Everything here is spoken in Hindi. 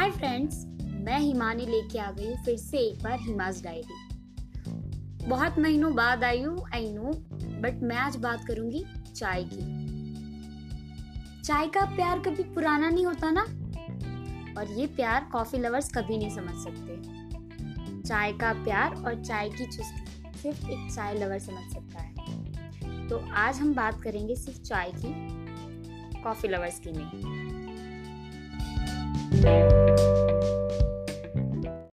हाय फ्रेंड्स मैं हिमानी लेके आ गई हूँ फिर से एक बार हिमाज डायरी। बहुत महीनों बाद आई हूँ आई नो बट मैं आज बात करूँगी चाय की। चाय का प्यार कभी पुराना नहीं होता ना? और ये प्यार कॉफ़ी लवर्स कभी नहीं समझ सकते। चाय का प्यार और चाय की चुस्की सिर्फ़ एक चाय लवर समझ सकता है। तो आज हम बात करेंगे सिर्फ़ चाय की कॉफ़ी लवर्स की नहीं